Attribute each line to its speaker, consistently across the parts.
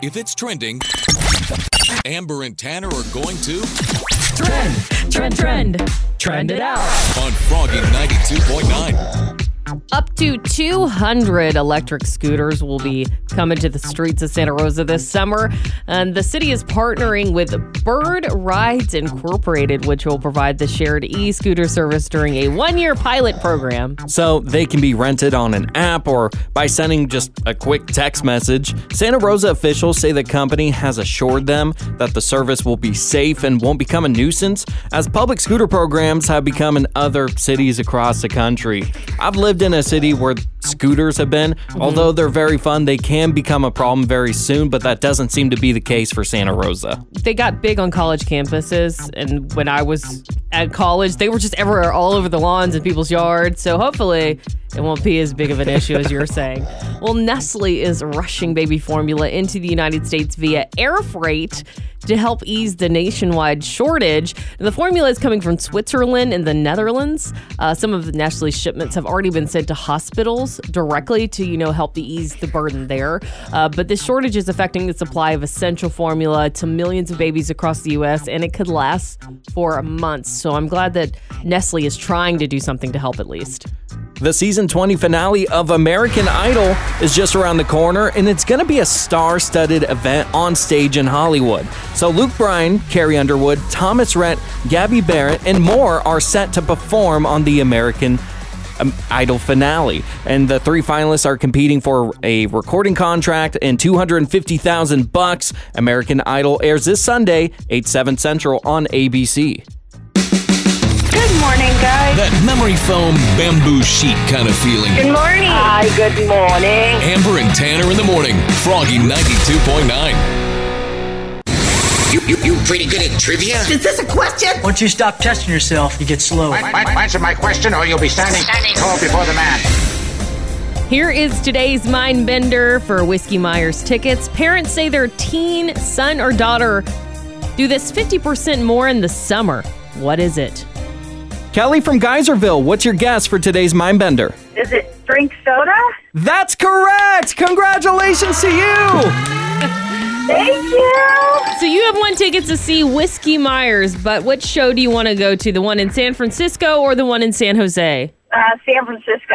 Speaker 1: If it's trending, Amber and Tanner are going to
Speaker 2: Trend, trend, trend. Trend it out.
Speaker 1: on Froggy 92.9.
Speaker 2: Up to 200 electric scooters will be coming to the streets of Santa Rosa this summer. And the city is partnering with Bird Rides Incorporated, which will provide the shared e scooter service during a one year pilot program.
Speaker 3: So they can be rented on an app or by sending just a quick text message. Santa Rosa officials say the company has assured them that the service will be safe and won't become a nuisance, as public scooter programs have become in other cities across the country. I've lived in a city where scooters have been. Although they're very fun, they can become a problem very soon, but that doesn't seem to be the case for Santa Rosa.
Speaker 2: They got big on college campuses. And when I was at college, they were just everywhere, all over the lawns and people's yards. So hopefully it won't be as big of an issue as you're saying. Well, Nestle is rushing baby formula into the United States via air freight to help ease the nationwide shortage. And the formula is coming from Switzerland and the Netherlands. Uh, some of Nestle's shipments have already been sent to hospitals directly to, you know, help to ease the burden there. Uh, but this shortage is affecting the supply of essential formula to millions of babies across the U.S. and it could last for months. So I'm glad that Nestle is trying to do something to help at least.
Speaker 3: The season 20 finale of American Idol is just around the corner, and it's going to be a star studded event on stage in Hollywood. So, Luke Bryan, Carrie Underwood, Thomas Rhett, Gabby Barrett, and more are set to perform on the American um, Idol finale. And the three finalists are competing for a recording contract and 250,000 bucks. American Idol airs this Sunday, 8 7 Central on ABC.
Speaker 4: Good morning, guys.
Speaker 1: That memory foam bamboo sheet kind of feeling.
Speaker 4: Good morning. Hi, good morning.
Speaker 1: Amber and Tanner in the morning. Froggy 92.9.
Speaker 5: You, you, you pretty good at trivia?
Speaker 6: Is this a question?
Speaker 7: Once you stop testing yourself, you get slow.
Speaker 5: An- an- Answer my question or you'll be standing tall before the man.
Speaker 2: Here is today's mind bender for Whiskey Myers tickets. Parents say their teen son or daughter do this 50% more in the summer. What is it?
Speaker 3: Kelly from Geyserville, what's your guess for today's Mindbender?
Speaker 4: Is it drink soda?
Speaker 3: That's correct! Congratulations to you!
Speaker 4: Thank you.
Speaker 2: So you have one ticket to see Whiskey Myers, but which show do you want to go to? The one in San Francisco or the one in San Jose?
Speaker 4: Uh, San Francisco.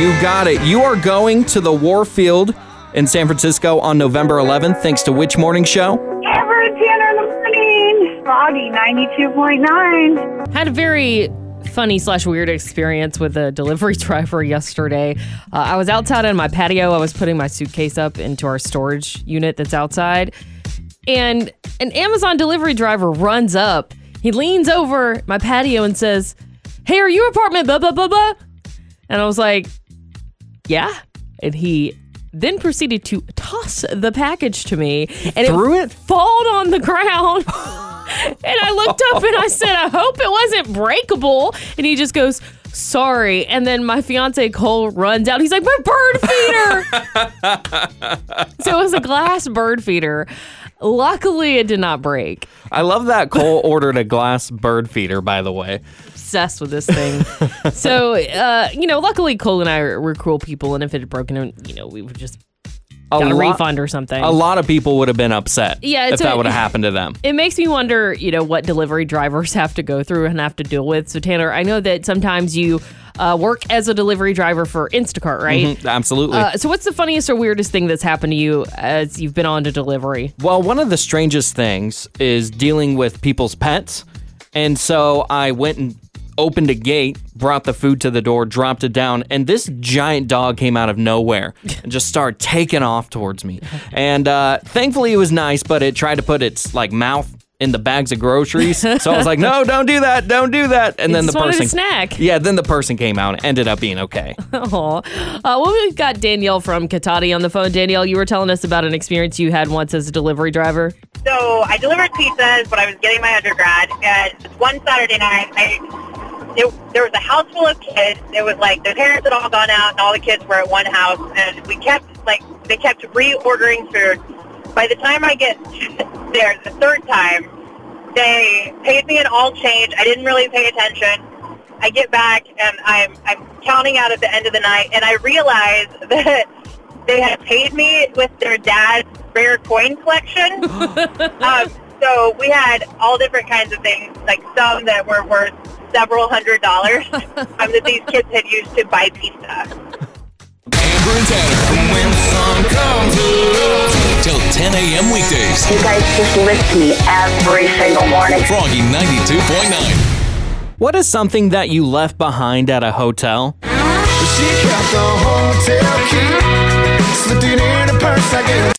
Speaker 3: You got it. You are going to the Warfield in San Francisco on November 11th, thanks to which morning show?
Speaker 4: Amber and Tanner in the morning. Froggy 92.9.
Speaker 2: Had a very funny slash weird experience with a delivery driver yesterday. Uh, I was outside on my patio. I was putting my suitcase up into our storage unit that's outside, and an Amazon delivery driver runs up. He leans over my patio and says, "Hey, are you apartment blah blah blah blah?" And I was like, "Yeah." And he then proceeded to toss the package to me, and
Speaker 3: threw
Speaker 2: it
Speaker 3: it?
Speaker 2: fall on the ground. And I looked up and I said, I hope it wasn't breakable. And he just goes, Sorry. And then my fiance Cole runs out. He's like, My bird feeder. so it was a glass bird feeder. Luckily, it did not break.
Speaker 3: I love that Cole ordered a glass bird feeder, by the way.
Speaker 2: Obsessed with this thing. so, uh, you know, luckily Cole and I were, we're cool people. And if it had broken, you know, we would just
Speaker 3: A
Speaker 2: got a
Speaker 3: lot-
Speaker 2: refund or something.
Speaker 3: A lot of people would have been upset
Speaker 2: Yeah,
Speaker 3: if
Speaker 2: it's
Speaker 3: that would have happened to them.
Speaker 2: it makes me wonder, you know, what delivery drivers have to go through and have to deal with. So, Tanner, I know that sometimes you uh, work as a delivery driver for Instacart, right?
Speaker 3: Mhm, Absolutely.
Speaker 2: Uh, so, what's the funniest or weirdest thing that's happened to you as you've been on to delivery?
Speaker 3: Well, one of the strangest things is dealing with people's pets. And so I went and opened a gate, brought the food to the door, dropped it down, and this giant dog came out of nowhere and just started taking off towards me. And uh, thankfully it was nice, but it tried to put its like mouth in the bags of groceries. So I was like, no, don't do that, don't do that. And
Speaker 2: You
Speaker 3: then the
Speaker 2: just wanted a
Speaker 3: person
Speaker 2: snack.
Speaker 3: Yeah, then the person came out and ended up being okay.
Speaker 2: Oh, uh, well, we've got Danielle from Cotati on the phone. Danielle, you were telling us about an experience you had once as a delivery driver.
Speaker 8: So I delivered pizzas when I was getting my undergrad, and one Saturday night, I it, there was a house full of kids. It was like the parents had all gone out, and all the kids were at one house, and we kept like they kept reordering food. By the time I get there, the third time, they paid me an all change. I didn't really pay attention. I get back and I'm I'm counting out at the end of the night, and I realize that they had paid me with their dad's rare coin collection. um, so we had all different kinds of things, like some that were worth several hundred dollars um, that these kids had used to buy pizza.
Speaker 1: Amber and Tanner. When sun comes. Till 10 a.m. weekdays.
Speaker 4: You guys just lift me every single morning.
Speaker 1: Froggy 92.9.
Speaker 3: What is something that you left behind at a hotel?
Speaker 6: She kept the hotel key, slipped it in her purse, I guess.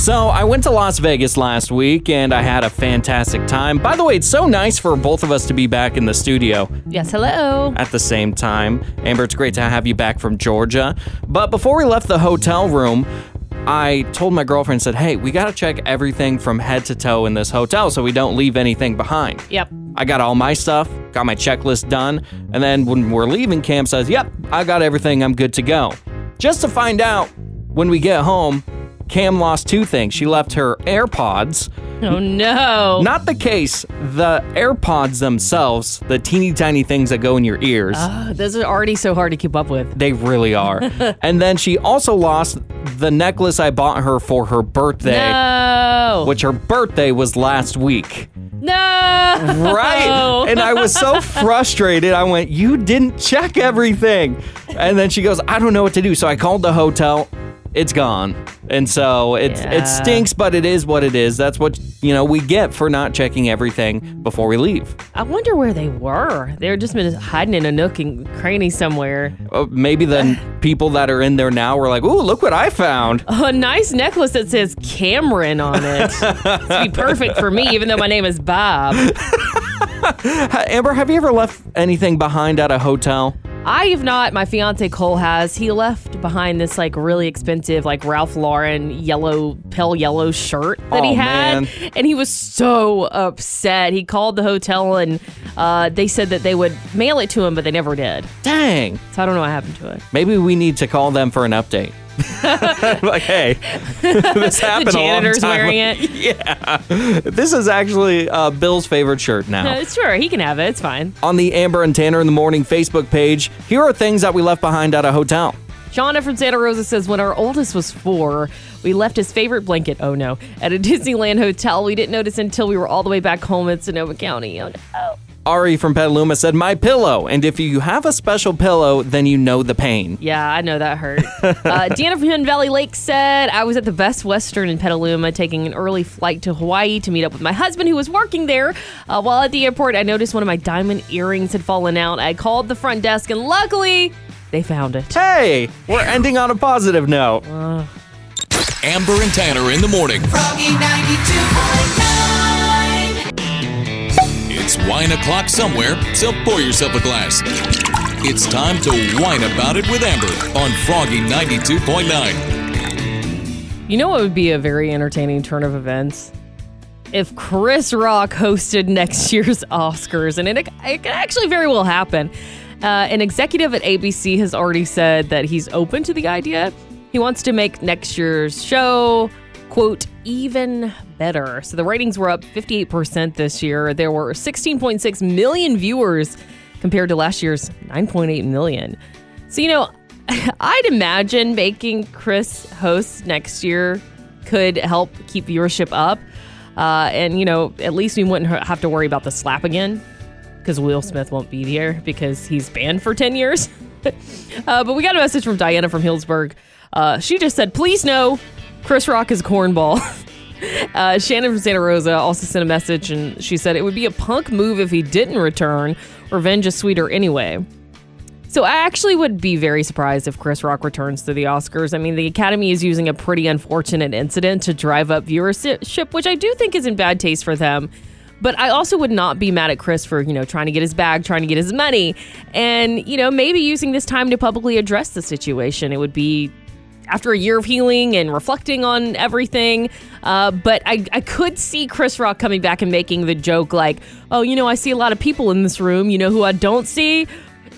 Speaker 3: So, I went to Las Vegas last week and I had a fantastic time. By the way, it's so nice for both of us to be back in the studio
Speaker 2: Yes, hello.
Speaker 3: at the same time. Amber, it's great to have you back from Georgia. But before we left the hotel room, I told my girlfriend, said, hey, we got to check everything from head to toe in this hotel so we don't leave anything behind.
Speaker 2: Yep.
Speaker 3: I got all my stuff, got my checklist done, and then when we're leaving, Cam says, Yep, I got everything, I'm good to go. Just to find out when we get home, Cam lost two things. She left her AirPods.
Speaker 2: Oh no.
Speaker 3: Not the case, the AirPods themselves, the teeny tiny things that go in your ears.
Speaker 2: Ah, those are already so hard to keep up with.
Speaker 3: They really are. and then she also lost the necklace I bought her for her birthday,
Speaker 2: No.
Speaker 3: which her birthday was last week.
Speaker 2: no.
Speaker 3: Right. And I was so frustrated. I went, You didn't check everything. And then she goes, I don't know what to do. So I called the hotel. It's gone. And so it,
Speaker 2: Yeah.
Speaker 3: it stinks, but it is what it is. That's what, you know, we get for not checking everything before we leave.
Speaker 2: I wonder where they were. They were just been hiding in a nook and cranny somewhere.
Speaker 3: Uh, maybe the people that are in there now were like, Ooh, look what I found.
Speaker 2: A nice necklace that says Cameron on it. It'd be perfect for me, even though my name is Bob.
Speaker 3: Amber, have you ever left anything behind at a hotel?
Speaker 2: I have not. My fiance Cole has. He left behind this like really expensive, like Ralph Lauren yellow, pale yellow shirt that he
Speaker 3: Oh,
Speaker 2: had,
Speaker 3: man.
Speaker 2: and he was so upset. He called the hotel and uh, they said that they would mail it to him, but they never did.
Speaker 3: Dang.
Speaker 2: So I don't know what happened to it.
Speaker 3: Maybe we need to call them for an update. like, hey, this happened
Speaker 2: the janitor's
Speaker 3: time
Speaker 2: wearing
Speaker 3: ago.
Speaker 2: it.
Speaker 3: Yeah. This is actually uh, Bill's favorite shirt now.
Speaker 2: Uh, sure, he can have it. It's fine.
Speaker 3: On the Amber and Tanner in the Morning Facebook page, here are things that we left behind at a hotel.
Speaker 2: Shauna from Santa Rosa says when our oldest was four, we left his favorite blanket, oh no, at a Disneyland hotel. We didn't notice until we were all the way back home in Sonoma County. Oh no.
Speaker 3: Ari from Petaluma said, My pillow. And if you have a special pillow, then you know the pain.
Speaker 2: Yeah, I know that hurt. uh, Deanna from Hidden Valley Lake said, I was at the Best Western in Petaluma taking an early flight to Hawaii to meet up with my husband who was working there. Uh, while at the airport, I noticed one of my diamond earrings had fallen out. I called the front desk and luckily they found it.
Speaker 3: Hey, we're ending on a positive note.
Speaker 1: Amber and Tanner in the morning.
Speaker 9: Froggy 92.9.
Speaker 1: Wine o'clock somewhere, so pour yourself a glass. It's time to whine about it with Amber on Froggy 92.9.
Speaker 2: You know what would be a very entertaining turn of events? If Chris Rock hosted next year's Oscars, and it, it could actually very well happen. Uh, an executive at ABC has already said that he's open to the idea. He wants to make next year's show, quote, even better. So the ratings were up 58% this year. There were 16.6 million viewers compared to last year's 9.8 million. So, you know, I'd imagine making Chris host next year could help keep viewership up. Uh, and, you know, at least we wouldn't have to worry about the slap again because Will Smith won't be here because he's banned for 10 years. uh, but we got a message from Diana from Healdsburg. Uh, she just said, please no, Chris Rock is cornball. Uh, Shannon from Santa Rosa also sent a message and she said it would be a punk move if he didn't return. Revenge is sweeter anyway. So I actually would be very surprised if Chris Rock returns to the Oscars. I mean, the Academy is using a pretty unfortunate incident to drive up viewership, which I do think is in bad taste for them. But I also would not be mad at Chris for, you know, trying to get his bag, trying to get his money, and, you know, maybe using this time to publicly address the situation. It would be after a year of healing and reflecting on everything. Uh, but I, I could see Chris Rock coming back and making the joke like, oh, you know, I see a lot of people in this room. You know who I don't see?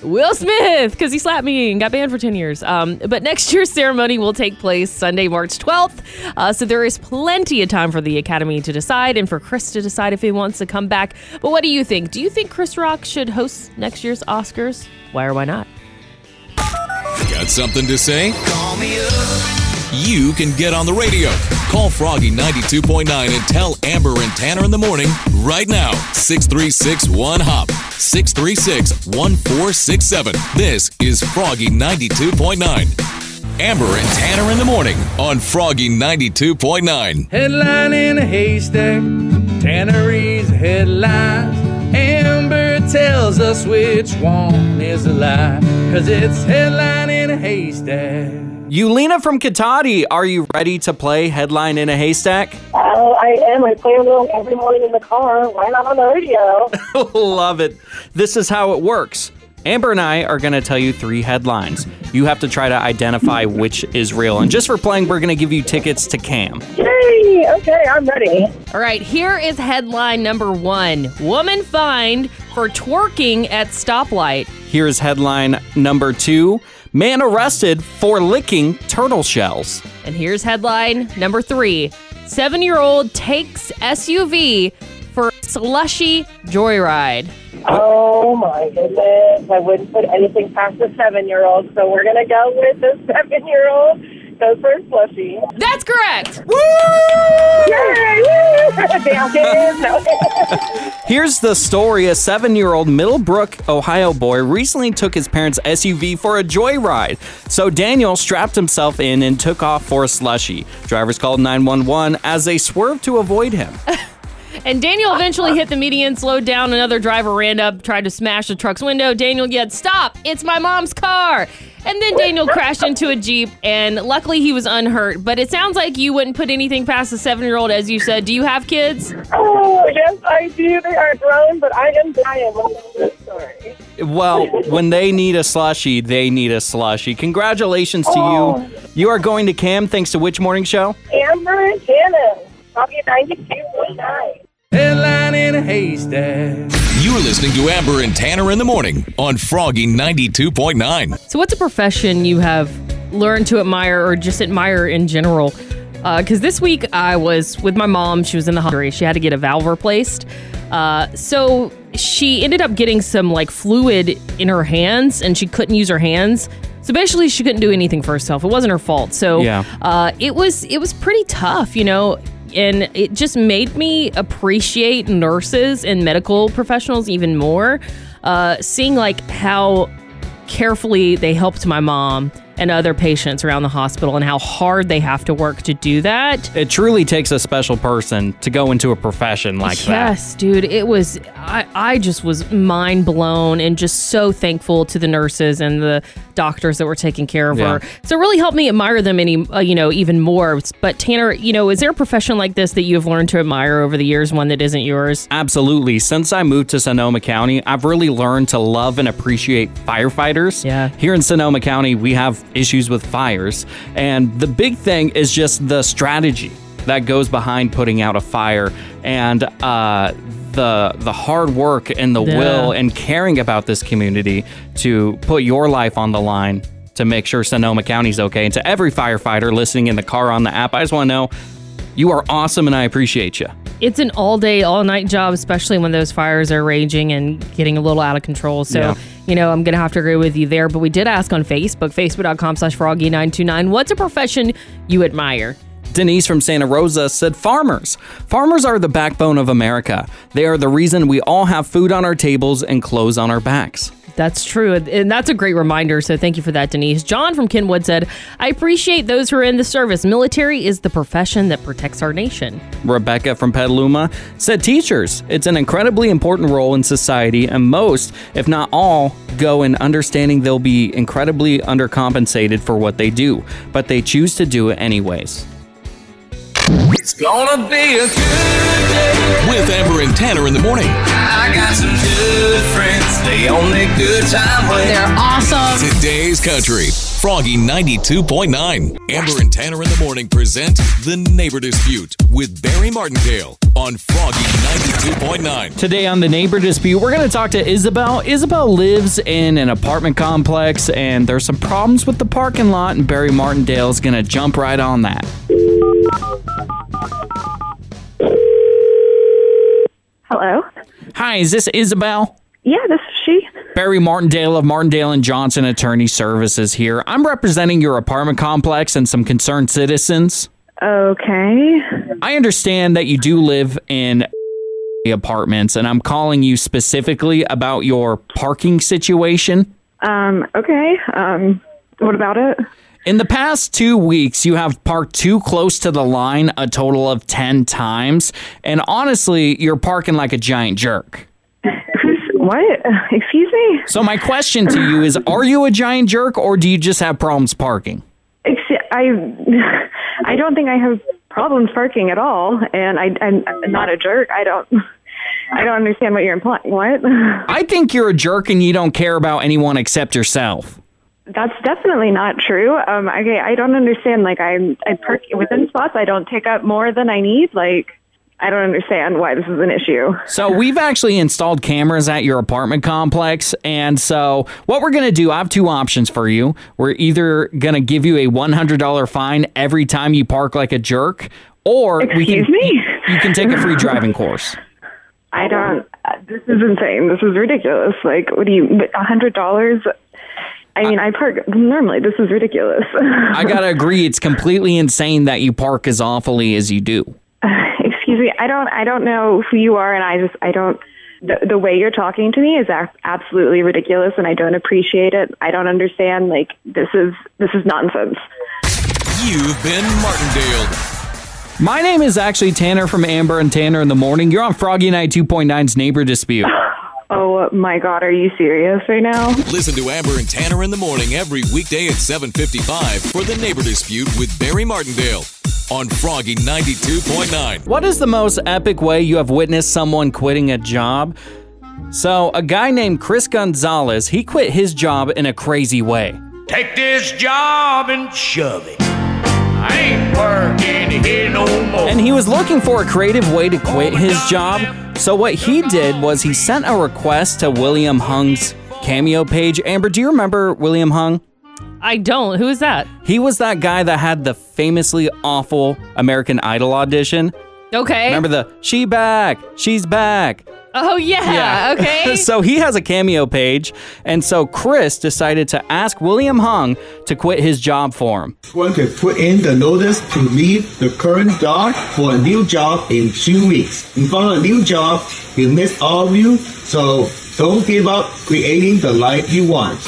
Speaker 2: Will Smith, because he slapped me and got banned for 10 years. Um, but next year's ceremony will take place Sunday, March 12th. Uh, so there is plenty of time for the Academy to decide and for Chris to decide if he wants to come back. But what do you think? Do you think Chris Rock should host next year's Oscars? Why or why not?
Speaker 1: Got something to say?
Speaker 6: Call me up.
Speaker 1: you can get on the radio. Call Froggy 92.9 and tell Amber and Tanner in the morning right now. 636 1 Hop. 636 1467. This is Froggy 92.9. Amber and Tanner in the morning on Froggy 92.9.
Speaker 3: Headline in a haystack, Tannery's headlines. Amber tells us which one is a lie, cause it's headline in a haystack. Yulina from Cotati, are you ready to play Headline in a Haystack?
Speaker 4: Oh, I am. I play a little every morning in the car. Why not on the radio?
Speaker 3: Love it. This is how it works. Amber and I are going to tell you three headlines. You have to try to identify which is real. And just for playing, we're going to give you tickets to Cam.
Speaker 4: Yay! Okay, I'm ready.
Speaker 2: All right, here is headline number one Woman fined for twerking at stoplight.
Speaker 3: Here's headline number two Man arrested for licking turtle shells.
Speaker 2: And here's headline number three Seven year old takes SUV for slushy joyride.
Speaker 4: Oh my goodness! I wouldn't put anything past a seven-year-old, so we're gonna go with the seven-year-old. Goes for a slushy.
Speaker 2: That's correct.
Speaker 4: Woo! Damn.
Speaker 3: Here's the story a seven year old Middlebrook, Ohio boy recently took his parents' SUV for a joyride. So Daniel strapped himself in and took off for a slushy. Drivers called 911 as they swerved to avoid him.
Speaker 2: And Daniel eventually hit the median, slowed down. Another driver ran up, tried to smash the truck's window. Daniel yelled, Stop! It's my mom's car! And then Daniel crashed into a Jeep, and luckily he was unhurt. But it sounds like you wouldn't put anything past a seven year old, as you said. Do you have kids?
Speaker 4: oh yes, I do. They are grown, but I am dying when I tell this story.
Speaker 3: Well, when they need a slushy, they need a slushy. Congratulations to you. Oh. You are going to Cam thanks to which morning show?
Speaker 4: Amber and Shannon, probably ninety-two point nine.
Speaker 3: Headline in a haystack.
Speaker 1: You're listening to Amber and Tanner in the morning on Froggy 92.9.
Speaker 2: So, what's a profession you have learned to admire or just admire in general? Because this week I was with my mom. She was in the hospital. She had to get a valve replaced. Uh, so she ended up getting some like fluid in her hands, and she couldn't use her hands. So basically, she couldn't do anything for herself. It wasn't her fault. So
Speaker 3: Yeah.
Speaker 2: uh, it was it was pretty tough, you know. And it just made me appreciate nurses and medical professionals even more. Uh, seeing like how carefully they helped my mom and other patients around the hospital and how hard they have to work to do that.
Speaker 3: It truly takes a special person to go into a profession like that.
Speaker 2: Yes, dude. It was I, I just was mind blown and just so thankful to the nurses and the doctors that were taking care of
Speaker 3: Yeah.
Speaker 2: her. So it really helped me admire them any uh, you know even more. But Tanner, you know, is there a profession like this that you have learned to admire over the years, one that isn't yours?
Speaker 3: Absolutely. Since I moved to Sonoma County, I've really learned to love and appreciate firefighters.
Speaker 2: Yeah.
Speaker 3: Here in Sonoma County, we have issues with fires. And the big thing is just the strategy that goes behind putting out a fire and uh, the the hard work and the
Speaker 2: Yeah.
Speaker 3: will and caring about this community to put your life on the line to make sure Sonoma County's okay. And to every firefighter listening in the car on the app, I just want to know you are awesome and I appreciate you.
Speaker 2: It's an all day, all night job, especially when those fires are raging and getting a little out of control. So,
Speaker 3: Yeah.
Speaker 2: you know, I'm going to have to agree with you there. But we did ask on Facebook, facebook.com slash froggy929, what's a profession you admire?
Speaker 3: Denise from Santa Rosa said farmers. Farmers are the backbone of America. They are the reason we all have food on our tables and clothes on our backs.
Speaker 2: That's true. And that's a great reminder. So thank you for that, Denise. John from Kenwood said, I appreciate those who are in the service. Military is the profession that protects our nation.
Speaker 3: Rebecca from Petaluma said teachers. It's an incredibly important role in society, and most, if not all, go in understanding they'll be incredibly undercompensated for what they do, but they choose to do it anyways.
Speaker 6: It's gonna be a good day.
Speaker 1: With Amber and Tanner in the morning.
Speaker 6: I got some good friends. They only good time when
Speaker 2: They're awesome.
Speaker 1: Today's Country. Froggy 92.9. Amber and Tanner in the morning present The Neighbor Dispute with Barry Martindale on Froggy 92.9.
Speaker 3: Today on the Neighbor Dispute, we're going to talk to Isabel. Isabel lives in an apartment complex, and there's some problems with the parking lot, and Barry Martindale is going to jump right on that.
Speaker 4: Hello.
Speaker 3: Hi, is this Isabel?
Speaker 4: Yeah, this is she.
Speaker 3: Barry Martindale of Martindale and Johnson Attorney Services here. I'm representing your apartment complex and some concerned citizens.
Speaker 9: Okay.
Speaker 3: I understand that you do live in the apartments, and I'm calling you specifically about your parking situation.
Speaker 9: Um, okay. Um, what about it?
Speaker 3: In the past two weeks, you have parked too close to the line a total of 10 times, and honestly, you're parking like a giant jerk.
Speaker 9: What? Excuse me?
Speaker 3: So, my question to you is Are you a giant jerk, or do you just have problems parking?
Speaker 9: I, I don't think I have problems parking at all, and I, I'm not a jerk. I don't. I don't understand what you're implying. What?
Speaker 3: I think you're a jerk and you don't care about anyone except yourself.
Speaker 9: That's definitely not true. Um, okay, I don't understand. Like, I I park within spots. I don't take up more than I need. Like, I don't understand why this is an issue.
Speaker 3: So we've actually installed cameras at your apartment complex. And so what we're going to do, I have two options for you. We're either going to give you a $100 fine every time you park like a jerk, or we
Speaker 9: Excuse
Speaker 3: can,
Speaker 9: me?
Speaker 3: you can take a free driving course.
Speaker 9: I don't. This is insane. This is ridiculous. Like, what do you? A hundred dollars? I mean, I park normally. This is ridiculous.
Speaker 3: I got to agree, it's completely insane that you park as awfully as you do.
Speaker 9: Excuse. I don't. I don't know who you are, and I just. I don't. The, the way you're talking to me is a- absolutely ridiculous, and I don't appreciate it. I don't understand. Like, this is this is nonsense.
Speaker 1: You've been Martindale.
Speaker 3: My name is actually Tanner from Amber and Tanner in the Morning. You're on Froggy Night 2.9's Neighbor Dispute.
Speaker 9: Oh my God, are you serious right now?
Speaker 1: Listen to Amber and Tanner in the morning every weekday at 7:55 for the Neighbor Dispute with Barry Martindale on Froggy 92.9.
Speaker 3: What is the most epic way you have witnessed someone quitting a job? So, a guy named Chris Gonzalez, he quit his job in a crazy way.
Speaker 10: Take this job and shove it. I ain't working here no more.
Speaker 3: And he was looking for a creative way to quit his job. So, what he did was he sent a request to William Hung's Cameo page. Amber, do you remember William Hung?
Speaker 2: I don't. Who is that?
Speaker 3: He was that guy that had the famously awful American Idol audition.
Speaker 2: Okay.
Speaker 3: Remember the she back, she's back.
Speaker 2: Oh yeah. Okay.
Speaker 3: so he has a cameo page, and so Chris decided to ask William Hung to quit his job for him.
Speaker 11: One could put in the notice to leave the current job for a new job in two weeks. You found a new job, you miss all of you, so don't give up creating the life you want.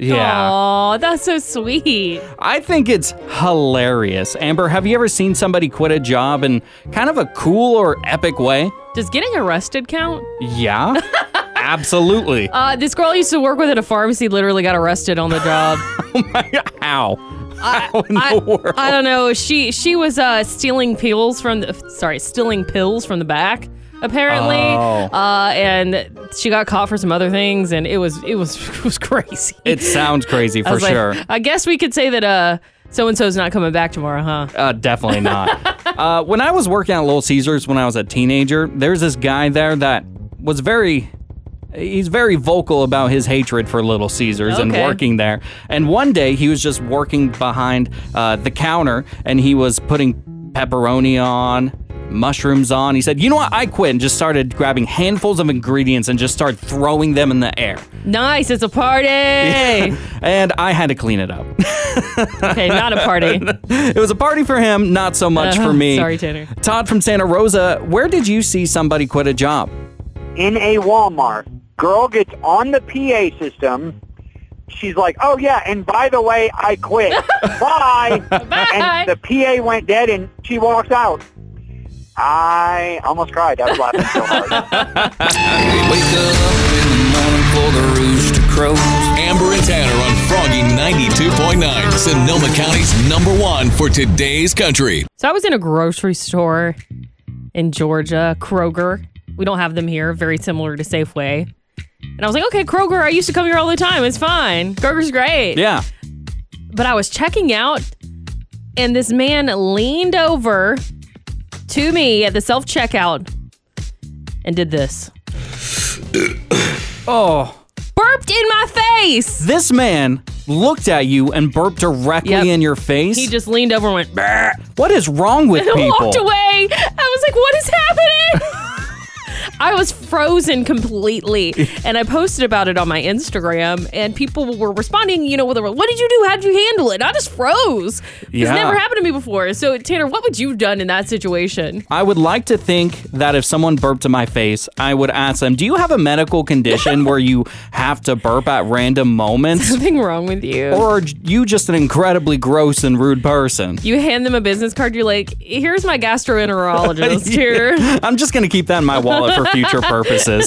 Speaker 3: Yeah.
Speaker 2: Oh, that's so sweet.
Speaker 3: I think it's hilarious. Amber, have you ever seen somebody quit a job in kind of a cool or epic way?
Speaker 2: Does getting arrested count?
Speaker 3: Yeah. Absolutely.
Speaker 2: Uh, this girl I used to work with at a pharmacy literally got arrested on the job.
Speaker 3: Oh my how?
Speaker 2: I,
Speaker 3: in the
Speaker 2: I,
Speaker 3: world?
Speaker 2: I don't know. She she was uh, stealing pills from the sorry, stealing pills from the back apparently.
Speaker 3: Oh.
Speaker 2: Uh, and she got caught for some other things, and it was it was it was crazy.
Speaker 3: It sounds crazy
Speaker 2: I
Speaker 3: for
Speaker 2: like,
Speaker 3: sure.
Speaker 2: I guess we could say that uh so and so's not coming back tomorrow, huh?
Speaker 3: Uh, definitely not. uh, when I was working at Little Caesars when I was a teenager, there's this guy there that was very. He's very vocal about his hatred for Little Caesars and working there. And one day he was just working behind uh, the counter and he was putting pepperoni on, mushrooms on. He said, You know what? I quit and just started grabbing handfuls of ingredients and just started throwing them in the air.
Speaker 2: Nice, it's a party.
Speaker 3: and I had to clean it up.
Speaker 2: okay, not a party.
Speaker 3: it was a party for him, not so much
Speaker 2: Uh-huh.
Speaker 3: for me.
Speaker 2: Sorry, Tanner.
Speaker 3: Todd from Santa Rosa, where did you see somebody quit a job?
Speaker 12: in a Walmart. Girl gets on the PA system. She's like, "Oh yeah, and by the way, I quit. Bye." And the PA went dead, and she walks out. I almost cried. I was laughing so hard.
Speaker 1: Wake up in the morning for the rooster crows. Amber and Tanner on Froggy 92.9, Sonoma County's number one for today's country.
Speaker 2: So I was in a grocery store in Georgia, Kroger. We don't have them here, very similar to Safeway. And I was like, okay, Kroger, I used to come here all the time. It's fine. Kroger's great.
Speaker 3: Yeah.
Speaker 2: But I was checking out, and this man leaned over to me at the self checkout and did this.
Speaker 3: Oh.
Speaker 2: Burped in my face.
Speaker 3: This man looked at you and burped directly
Speaker 2: Yep.
Speaker 3: in your face.
Speaker 2: He just leaned over and went, "Brr."
Speaker 3: what is wrong with
Speaker 2: and
Speaker 3: people?
Speaker 2: walked away. I was like, what is happening? I was frozen completely. and I posted about it on my Instagram, and people were responding, you know, with what did you do? How did you handle it? I just froze.
Speaker 3: Yeah.
Speaker 2: It's never happened to me before. So, Tanner, what would you have done in that situation?
Speaker 3: I would like to think that if someone burped in my face, I would ask them, Do you have a medical condition where you have to burp at random moments?
Speaker 2: Something wrong with you.
Speaker 3: Or are you just an incredibly gross and rude person?
Speaker 2: you hand them a business card, you're like, here's my gastroenterologist here.
Speaker 3: I'm just going to keep that in my wallet for future purposes.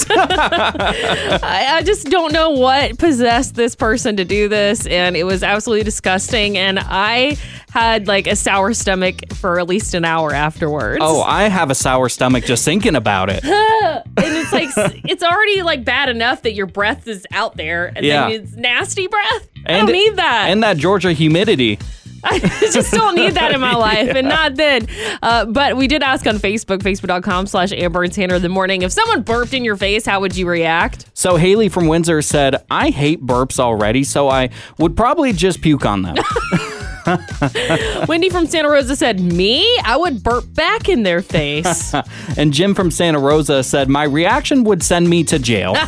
Speaker 2: I, I just don't know what possessed this person to do this, and it was absolutely disgusting. And I had like a sour stomach for at least an hour afterwards.
Speaker 3: oh, I have a sour stomach just thinking about it.
Speaker 2: and it's like it's already like bad enough that your breath is out there, and
Speaker 3: Yeah.
Speaker 2: then it's nasty breath. I don't need that.
Speaker 3: And that Georgia humidity.
Speaker 2: I just don't need that in my life, and not then. Uh, but we did ask on Facebook, facebook.com slash Amber and Tanner in the morning. If someone burped in your face, how would you react?
Speaker 3: So Haley from Windsor said, I hate burps already, so I would probably just puke on them.
Speaker 2: Wendy from Santa Rosa said, Me? I would burp back in their face.
Speaker 3: and Jim from Santa Rosa said, My reaction would send me to jail.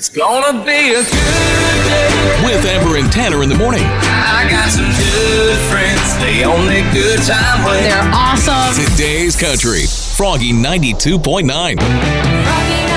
Speaker 10: It's gonna be a good day.
Speaker 1: With Amber and Tanner in the morning.
Speaker 10: I got some good friends. They only good time when
Speaker 2: They're awesome.
Speaker 1: Today's Country. Froggy 92.9.
Speaker 10: it's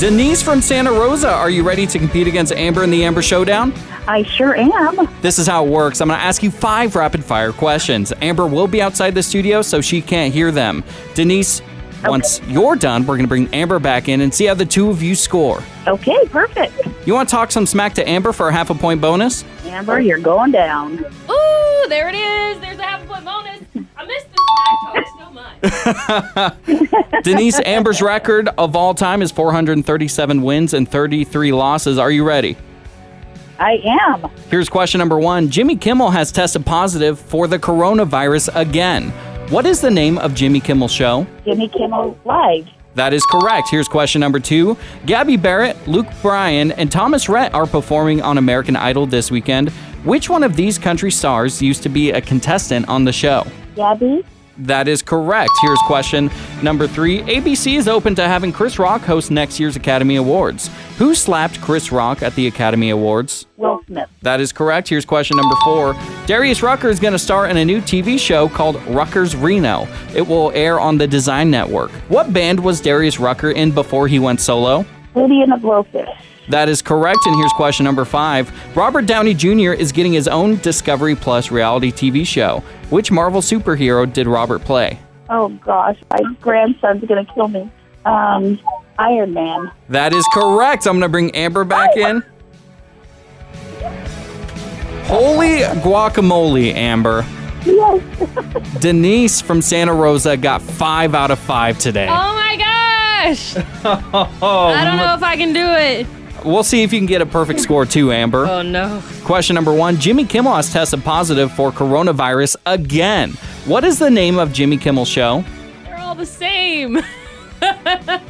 Speaker 3: Denise from Santa Rosa, are you ready to compete against Amber in the Amber Showdown?
Speaker 9: I sure am.
Speaker 3: This is how it works. I'm going to ask you five rapid fire questions. Amber will be outside the studio, so she can't hear them. Denise, once you're done, we're going to bring Amber back in and see how the two of you score.
Speaker 9: Okay, perfect.
Speaker 3: You want to talk some smack to Amber for a half a point bonus?
Speaker 9: Amber, you're going down.
Speaker 2: Ooh, there it is. There's a half a point bonus. I missed the smack talk so much.
Speaker 3: Denise, Amber's record of all time is 437 wins and 33 losses. Are you ready?
Speaker 9: I am.
Speaker 3: Here's question number one Jimmy Kimmel has tested positive for the coronavirus again. What is the name of Jimmy Kimmel's show?
Speaker 9: Jimmy Kimmel Live.
Speaker 3: That is correct. Here's question number two. Gabby Barrett, Luke Bryan, and Thomas Rhett are performing on American Idol this weekend. Which one of these country stars used to be a contestant on the show?
Speaker 9: Gabby.
Speaker 3: That is correct. Here's question number three. ABC is open to having Chris Rock host next year's Academy Awards. Who slapped Chris Rock at the Academy Awards?
Speaker 9: Will Smith.
Speaker 3: That is correct. Here's question number four. Darius Rucker is going to star in a new TV show called Rucker's Reno. It will air on the Design Network. What band was Darius Rucker in before he went solo?
Speaker 9: Hootie and the Blowfish.
Speaker 3: That is correct. And here's question number five. Robert Downey Jr. is getting his own Discovery Plus reality TV show. Which Marvel superhero did Robert play?
Speaker 9: Oh gosh, my grandson's gonna kill me. Um, Iron Man.
Speaker 3: That is correct. I'm going to bring Amber back in. Holy guacamole, Amber.
Speaker 9: Yes.
Speaker 3: Denise from Santa Rosa got five out of five today.
Speaker 2: Oh my gosh.
Speaker 3: Oh,
Speaker 2: I don't know if I can do it.
Speaker 3: We'll see if you can get a perfect score too, Amber.
Speaker 2: Oh no.
Speaker 3: Question number one Jimmy Kimmel has tested positive for coronavirus again. What is the name of Jimmy Kimmel's show?
Speaker 2: They're all the same. uh,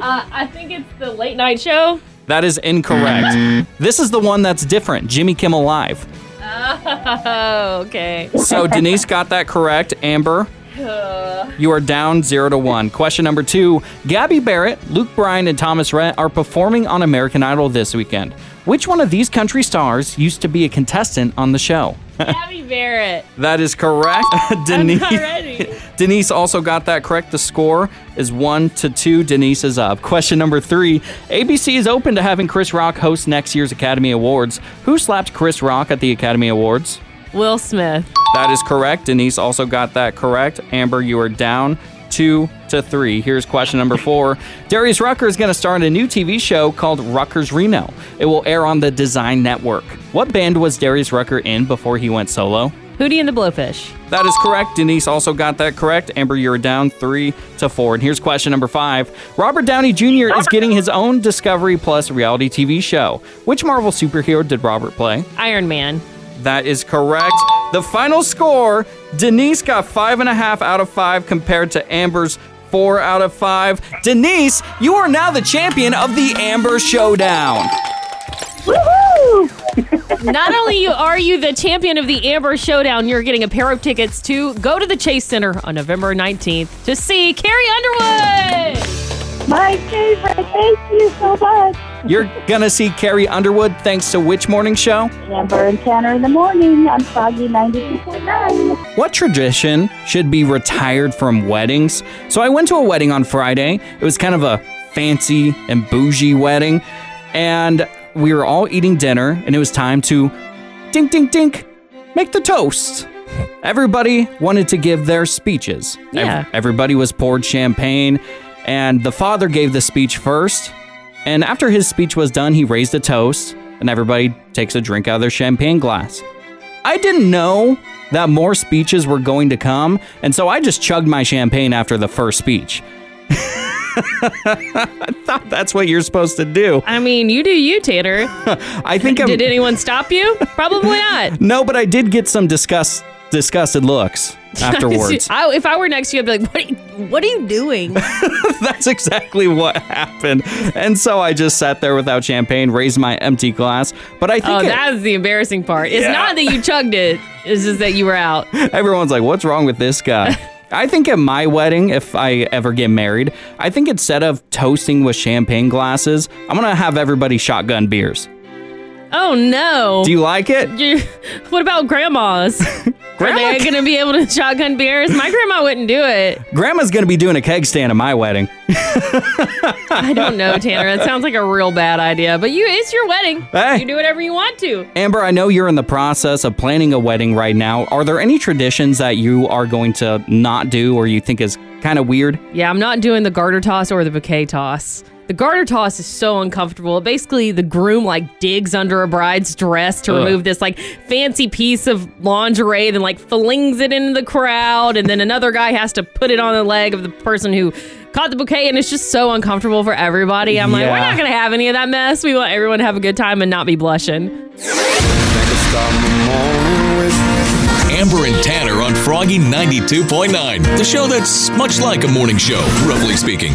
Speaker 2: I think it's the late night show.
Speaker 3: That is incorrect. this is the one that's different Jimmy Kimmel Live.
Speaker 2: Oh, okay.
Speaker 3: So Denise got that correct. Amber, you are down zero to one. Question number two Gabby Barrett, Luke Bryan, and Thomas Rhett are performing on American Idol this weekend. Which one of these country stars used to be a contestant on the show?
Speaker 2: Gabby Barrett.
Speaker 3: That is correct. Oh,
Speaker 2: Denise, not ready.
Speaker 3: Denise also got that correct. The score is one to two. Denise is up. Question number three ABC is open to having Chris Rock host next year's Academy Awards. Who slapped Chris Rock at the Academy Awards?
Speaker 2: Will Smith.
Speaker 3: That is correct. Denise also got that correct. Amber, you are down two to three. Here's question number four. Darius Rucker is going to star in a new TV show called Rucker's Reno. It will air on the Design Network. What band was Darius Rucker in before he went solo?
Speaker 2: Hootie and the Blowfish.
Speaker 3: That is correct. Denise also got that correct. Amber, you're down three to four. And here's question number five. Robert Downey Jr. is getting his own Discovery Plus reality TV show. Which Marvel superhero did Robert play?
Speaker 2: Iron Man.
Speaker 3: That is correct. The final score Denise got five and a half out of five compared to Amber's four out of five. Denise, you are now the champion of the Amber Showdown.
Speaker 9: Woohoo!
Speaker 2: Not only are you the champion of the Amber Showdown, you're getting a pair of tickets to go to the Chase Center on November 19th to see Carrie Underwood.
Speaker 13: My favorite. Thank you so much.
Speaker 3: You're gonna see Carrie Underwood thanks to which morning show?
Speaker 13: Amber and Tanner in the morning on Froggy 92.9.
Speaker 3: What tradition should be retired from weddings? So I went to a wedding on Friday. It was kind of a fancy and bougie wedding, and we were all eating dinner, and it was time to dink, dink, dink, make the toast. Everybody wanted to give their speeches.
Speaker 2: Yeah.
Speaker 3: everybody was poured champagne, and the father gave the speech first. And after his speech was done, he raised a toast, and everybody takes a drink out of their champagne glass. I didn't know that more speeches were going to come, and so I just chugged my champagne after the first speech. I thought that's what you're supposed to do.
Speaker 2: I mean, you do you, Tanner.
Speaker 3: I think I'm.
Speaker 2: Did anyone stop you? Probably not.
Speaker 3: No, but I did get some disgust, disgusted looks afterwards.
Speaker 2: I, if I were next to you, I'd be like, what are you, what are you doing?
Speaker 3: That's exactly what happened. And so I just sat there without champagne, raised my empty glass. But I think
Speaker 2: oh, that's the embarrassing part. It's
Speaker 3: Yeah.
Speaker 2: not that you chugged it, it's just that you were out.
Speaker 3: everyone's like, what's wrong with this guy? I think at my wedding, if I ever get married, I think instead of toasting with champagne glasses, I'm gonna have everybody shotgun beers.
Speaker 2: Oh, no.
Speaker 3: Do you like it?
Speaker 2: You- what about grandmas? Are they going to be able to shotgun beers? My grandma wouldn't do it.
Speaker 3: Grandma's gonna be doing a keg stand at my wedding.
Speaker 2: I don't know, Tanner. That sounds like a real bad idea. But you, it's your wedding.
Speaker 3: Hey.
Speaker 2: You do whatever you want to.
Speaker 3: Amber, I know you're in the process of planning a wedding right now. Are there any traditions that you are going to not do or you think is kind of weird?
Speaker 2: Yeah, I'm not doing the garter toss or the bouquet toss. The garter toss is so uncomfortable. Basically, the groom like digs under a bride's dress to
Speaker 3: Ugh.
Speaker 2: remove this like fancy piece of lingerie, then like flings it into the crowd, and then another guy has to put it on the leg of the person who caught the bouquet, and it's just so uncomfortable for everybody. I'm like, we're not gonna have any of that mess. We want everyone to have a good time and not be blushing.
Speaker 1: Amber and Tanner on Froggy 92.9, the show that's much like a morning show, roughly speaking.